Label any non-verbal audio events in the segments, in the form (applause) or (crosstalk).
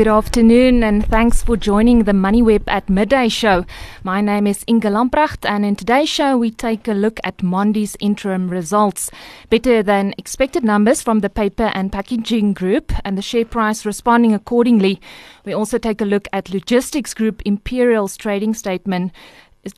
Good afternoon and thanks for joining the MoneyWeb at Midday show. My name is Inge Lamprecht and in today's show we take a look at Mondi's interim results. Better than expected numbers from the paper and packaging group and the share price responding accordingly. We also take a look at logistics group Imperial's trading statement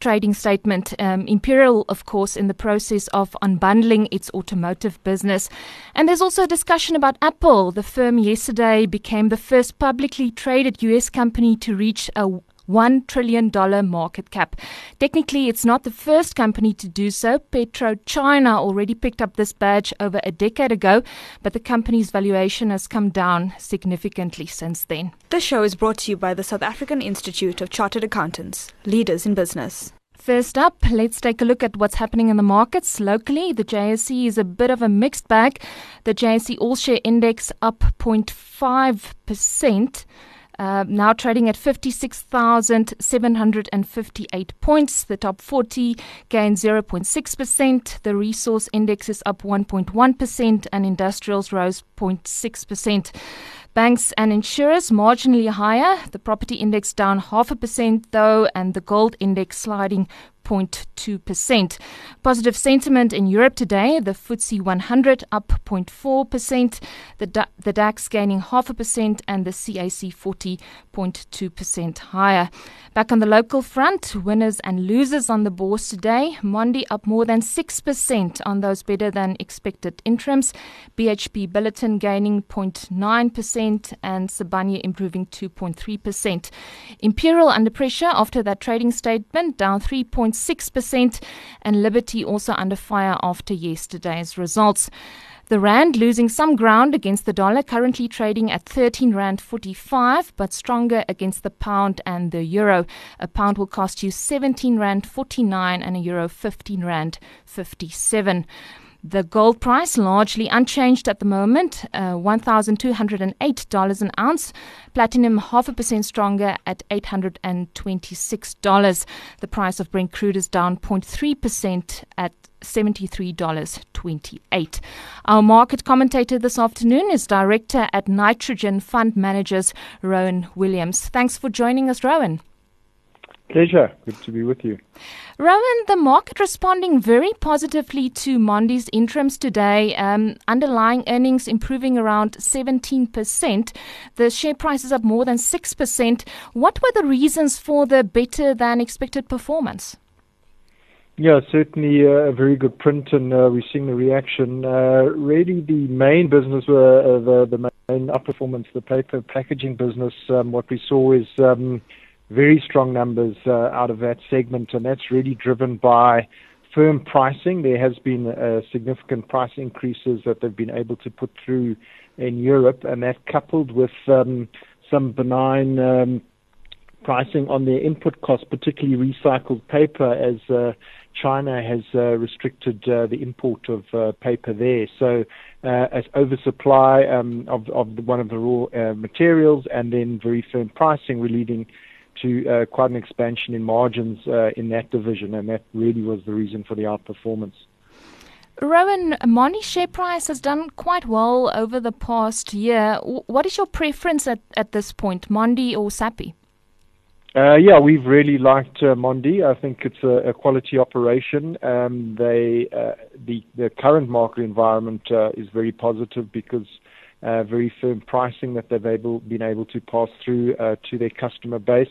trading statement. Um, Imperial, of course, in the process of unbundling its automotive business. And there's also a discussion about Apple. The firm yesterday became the first publicly traded US company to reach a $1 trillion market cap. Technically, it's not the first company to do so. PetroChina already picked up this badge over a decade ago, but the company's valuation has come down significantly since then. This show is brought to you by the South African Institute of Chartered Accountants, leaders in business. First up, let's take a look at what's happening in the markets locally. The JSE is a bit of a mixed bag. The JSE All Share Index up 0.5%. Uh, now trading at 56,758 points. The top 40 gained 0.6%. The resource index is up 1.1%, and industrials rose 0.6%. Banks and insurers marginally higher. The property index down half a percent though, and the gold index sliding 0.2%. Positive sentiment in Europe today, the FTSE 100 up 0.4%, the, the DAX gaining half a percent, and the CAC 40.2% higher. Back on the local front, winners and losers on the bourse today. Mondi up more than 6% on those better than expected interims. BHP Billiton gaining 0.9% and Sibanye improving 2.3%. Imperial under pressure after that trading statement, down 3. 0.6%, and Liberty also under fire after yesterday's results. The rand losing some ground against the dollar, currently trading at 13 rand 45, but stronger against the pound and the euro. A pound will cost you 17 rand 49 and a euro 15 rand 57. The gold price largely unchanged at the moment, uh, $1,208 an ounce. Platinum half a percent stronger at $826. The price of Brent crude is down 0.3% at $73.28. Our market commentator this afternoon is director at Nitrogen Fund Managers, Rowan Williams. Thanks for joining us, Rowan. Pleasure. Good to be with you. Rowan, the market responding very positively to Mondi's interims today. Um, underlying earnings improving around 17%. The share price is up more than 6%. What were the reasons for the better than expected performance? Yeah, certainly a very good print, and uh, we're seeing the reaction. Uh, really, the main business, uh, the, the main up performance, the paper packaging business, um, what we saw is um, very strong numbers uh, out of that segment, and that's really driven by firm pricing. There has been uh, significant price increases that they've been able to put through in Europe, and that coupled with um, some benign um, pricing on their input costs, particularly recycled paper, as uh, China has uh, restricted uh, the import of uh, paper there. So, as oversupply um, of, of one of the raw materials, and then very firm pricing, We're leading to uh, quite an expansion in margins uh, in that division, and that really was the reason for the outperformance. Rowan, Mondi share price has done quite well over the past year. What is your preference at, at this point, Mondi or Sappi? Uh, yeah, we've really liked uh, Mondi. I think it's a, a quality operation. Um, they, uh, the the current market environment uh, is very positive because very firm pricing that they've able, been able to pass through uh, to their customer base.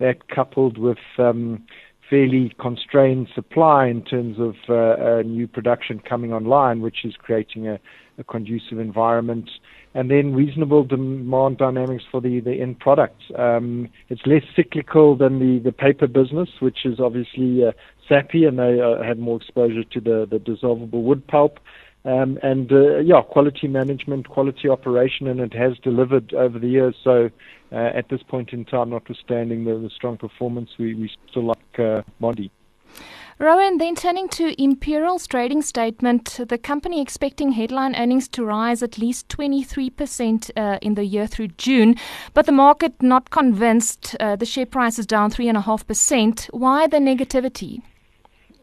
That coupled with um, fairly constrained supply in terms of uh, uh, new production coming online, which is creating a, a, conducive environment, and then reasonable demand dynamics for the, the end products. Um, it's less cyclical than the, the paper business, which is obviously uh, Sappi, and they uh, had more exposure to the, the dissolvable wood pulp. Um, and uh, yeah, quality management, quality operation, and it has delivered over the years. So uh, at this point in time, notwithstanding the, the strong performance, we, we still like uh, Mondi. Rowan, then turning to Imperial's trading statement, the company expecting headline earnings to rise at least 23% uh, in the year through June, but the market not convinced. Uh, the share price is down 3.5%. Why the negativity?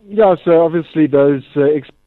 Yeah, so obviously those uh, expectations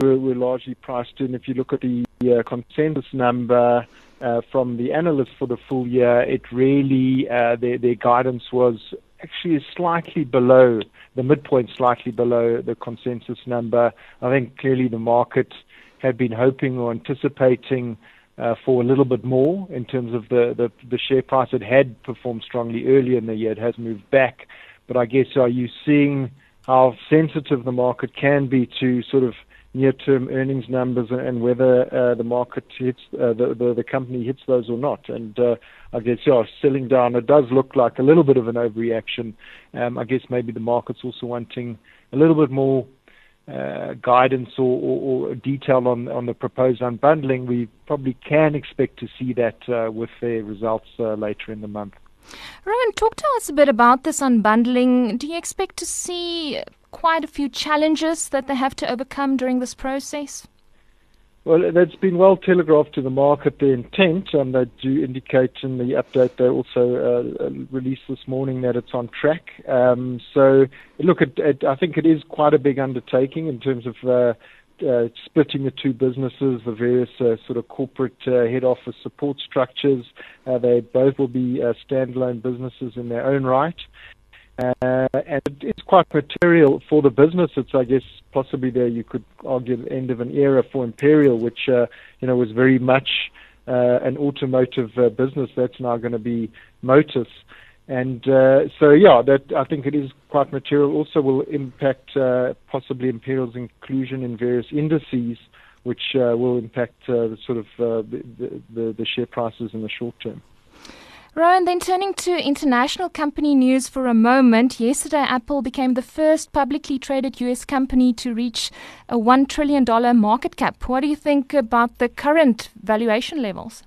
were, were largely priced in. If you look at the uh, consensus number, uh, from the analysts for the full year, it really uh, their their guidance was actually slightly below the midpoint, slightly below the consensus number. I think clearly the market had been hoping or anticipating uh, for a little bit more in terms of the, the, the share price. It had performed strongly earlier in the year. It has moved back. But I guess are you seeing how sensitive the market can be to sort of near-term earnings numbers and whether uh, the market hits uh, the, the, the company hits those or not. And uh, I guess yeah, selling down it does look like a little bit of an overreaction. Um, I guess maybe the market's also wanting a little bit more uh, guidance or, or, or, detail on on the proposed unbundling. We probably can expect to see that uh, with their results uh, later in the month. Rowan, talk to us a bit about this unbundling. Do you expect to see quite a few challenges that they have to overcome during this process? Well, that's been well telegraphed to the market, the intent, and they do indicate in the update they also uh, uh, released this morning that it's on track. Um, so, look, it, it, I think it is quite a big undertaking in terms of uh, uh, splitting the two businesses, the various uh, sort of corporate uh, head office support structures. Uh, they both will be uh, standalone businesses in their own right. Uh, and it's quite material for the business. It's, I guess, possibly there you could argue the end of an era for Imperial, which, you know, was very much an automotive business. That's now going to be Motus. And uh, so, yeah, that I think it is quite material. Also, will impact uh, possibly Imperial's inclusion in various indices, which uh, will impact uh, the sort of uh, the, the, the share prices in the short term. Rowan, then turning to international company news for a moment. Yesterday, Apple became the first publicly traded US company to reach a $1 trillion market cap. What do you think about the current valuation levels?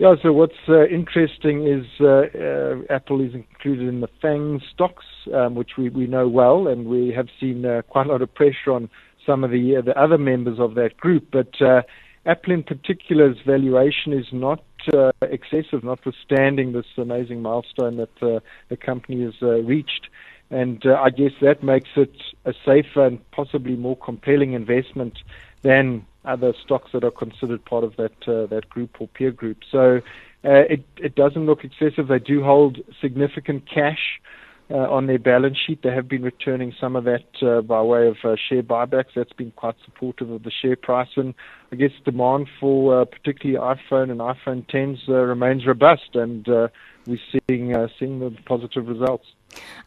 Yeah, so what's uh, interesting is uh, uh, Apple is included in the FANG stocks, um, which we, we know well, and we have seen uh, quite a lot of pressure on some of the uh, the other members of that group. But uh, Apple, in particular's valuation is not excessive, notwithstanding this amazing milestone that the company has reached. And I guess that makes it a safer and possibly more compelling investment than other stocks that are considered part of that uh, that group or peer group. So uh, it it doesn't look excessive. They do hold significant cash. Uh, on their balance sheet, they have been returning some of that uh, by way of uh, share buybacks. That's been quite supportive of the share price, and I guess demand for uh, particularly iPhone and iPhone 10s remains robust, and we're seeing seeing the positive results.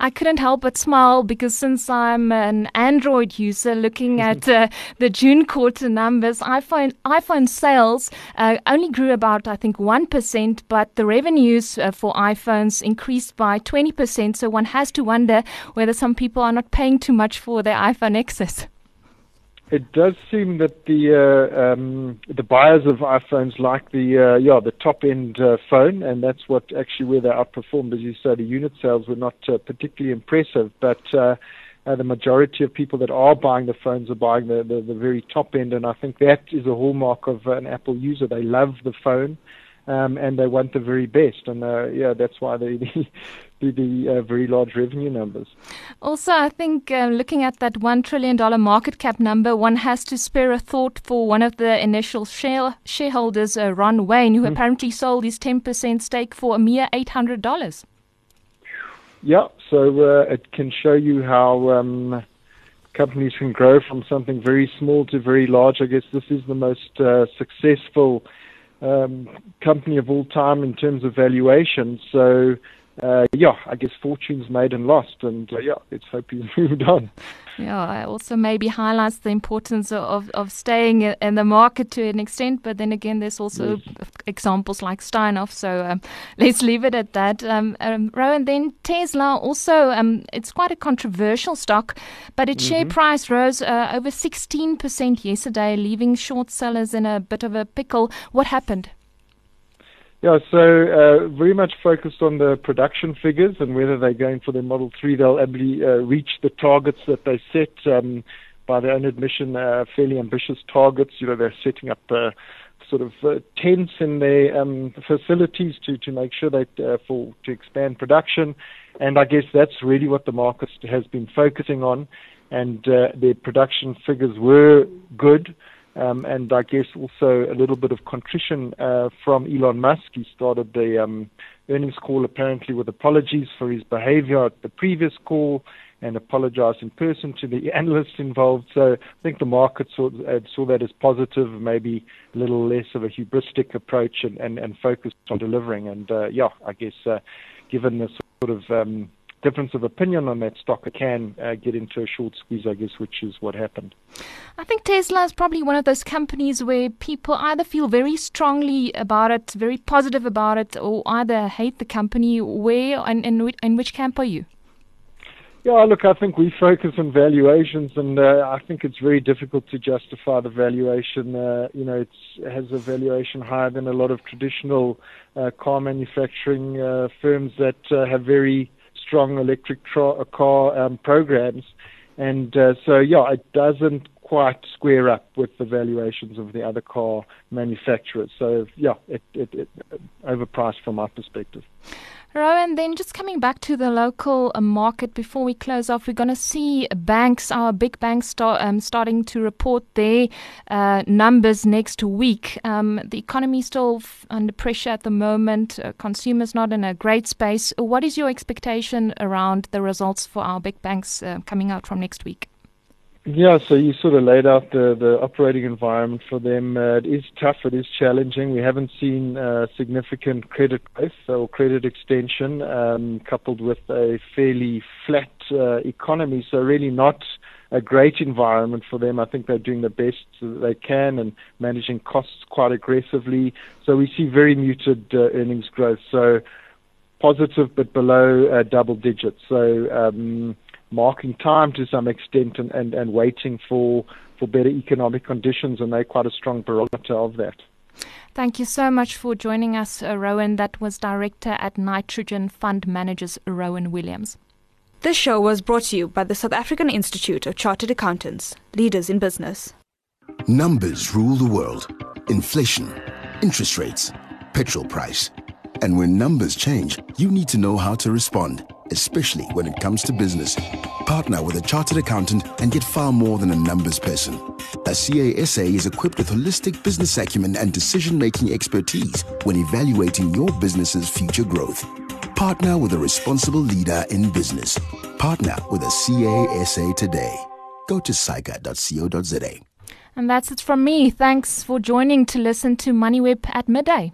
I couldn't help but smile because since I'm an Android user, looking (laughs) at uh, the June quarter numbers, iPhone iPhone sales uh, only grew about I think one percent, but the revenues uh, for iPhones increased by twenty percent. So one has to wonder whether some people are not paying too much for their iPhone XS. It does seem that the uh, um, the buyers of iPhones like the uh, yeah the top end uh, phone, and that's what actually where they outperformed. As you say, the unit sales were not uh, particularly impressive, but uh, uh, the majority of people that are buying the phones are buying the, the the very top end, and I think that is a hallmark of an Apple user. They love the phone um, and they want the very best. And uh, yeah, that's why they (laughs) the, the uh, very large revenue numbers. Also, I think uh, looking at that one trillion dollar market cap number, one has to spare a thought for one of the initial share, shareholders, uh, Ron Wayne, who mm. apparently sold his ten percent stake for a mere eight hundred dollars. Yeah, so uh, it can show you how. Um, companies can grow from something very small to very large. I guess this is the most uh, successful um, company of all time in terms of valuation. So, uh, yeah, I guess fortunes made and lost, and uh, yeah, let's hope he's (laughs) moved on. Yeah, also maybe highlights the importance of, of staying in the market to an extent, but then again, there's also yes. examples like Steinhoff. So um, (laughs) let's leave it at that. Um, um, Rowan, then Tesla also, um, it's quite a controversial stock, but its mm-hmm. share price rose uh, over 16% yesterday, leaving short sellers in a bit of a pickle. What happened? Yeah, so uh, very much focused on the production figures and whether they're going for their Model 3, they'll able uh, reach the targets that they set um, by their own admission, uh, fairly ambitious targets. You know, they're setting up uh, sort of uh, tents in their um, facilities to, to make sure that uh, for to expand production, and I guess that's really what the market has been focusing on, and uh, their production figures were good. Um, and I guess also a little bit of contrition uh, from Elon Musk. He started the um, earnings call apparently with apologies for his behavior at the previous call and apologized in person to the (laughs) analysts involved. So I think the market saw, uh, saw that as positive, maybe a little less of a hubristic approach and, and, and focused on delivering. And uh, yeah, I guess uh, given the sort of um, difference of opinion on that stock, can uh, get into a short squeeze, I guess, which is what happened. I think Tesla is probably one of those companies where people either feel very strongly about it, very positive about it, or either hate the company. Where and in, in which camp are you? Yeah, look, I think we focus on valuations, and uh, I think it's very difficult to justify the valuation. Uh, you know, it has a valuation higher than a lot of traditional uh, car manufacturing uh, firms that uh, have very strong electric tra- car um, programs. And uh, so, yeah, it doesn't quite square up with the valuations of the other car manufacturers. So, yeah, it, it, it overpriced from my perspective. Rowan, then just coming back to the local uh, market before we close off, we're going to see banks, our big banks, start, um, starting to report their uh, numbers next week. Um, the economy is still f- under pressure at the moment, uh, consumers not in a great space. What is your expectation around the results for our big banks uh, coming out from next week? Yeah, so you sort of laid out the, the operating environment for them. Uh, it is tough, it is challenging. We haven't seen uh, significant credit growth or credit extension, um, coupled with a fairly flat uh, economy. So really not a great environment for them. I think they're doing the best they can and managing costs quite aggressively. So we see very muted uh, earnings growth. So positive, but below uh, double digits. So um, marking time to some extent and, and, and waiting for, for better economic conditions, and they're quite a strong barometer of that. Thank you so much for joining us, uh, Rowan. That was Director at Nitrogen Fund Managers, Rowan Williams. This show was brought to you by the South African Institute of Chartered Accountants, leaders in business. Numbers rule the world inflation, interest rates, petrol price. And when numbers change, you need to know how to respond especially when it comes to business. Partner with a chartered accountant and get far more than a numbers person. A CA(SA) is equipped with holistic business acumen and decision making expertise when evaluating your business's future growth. Partner with a responsible leader in business. Partner with a CA(SA) today. Go to saica.co.za. And that's it from me. Thanks for joining to listen to MoneyWeb at midday.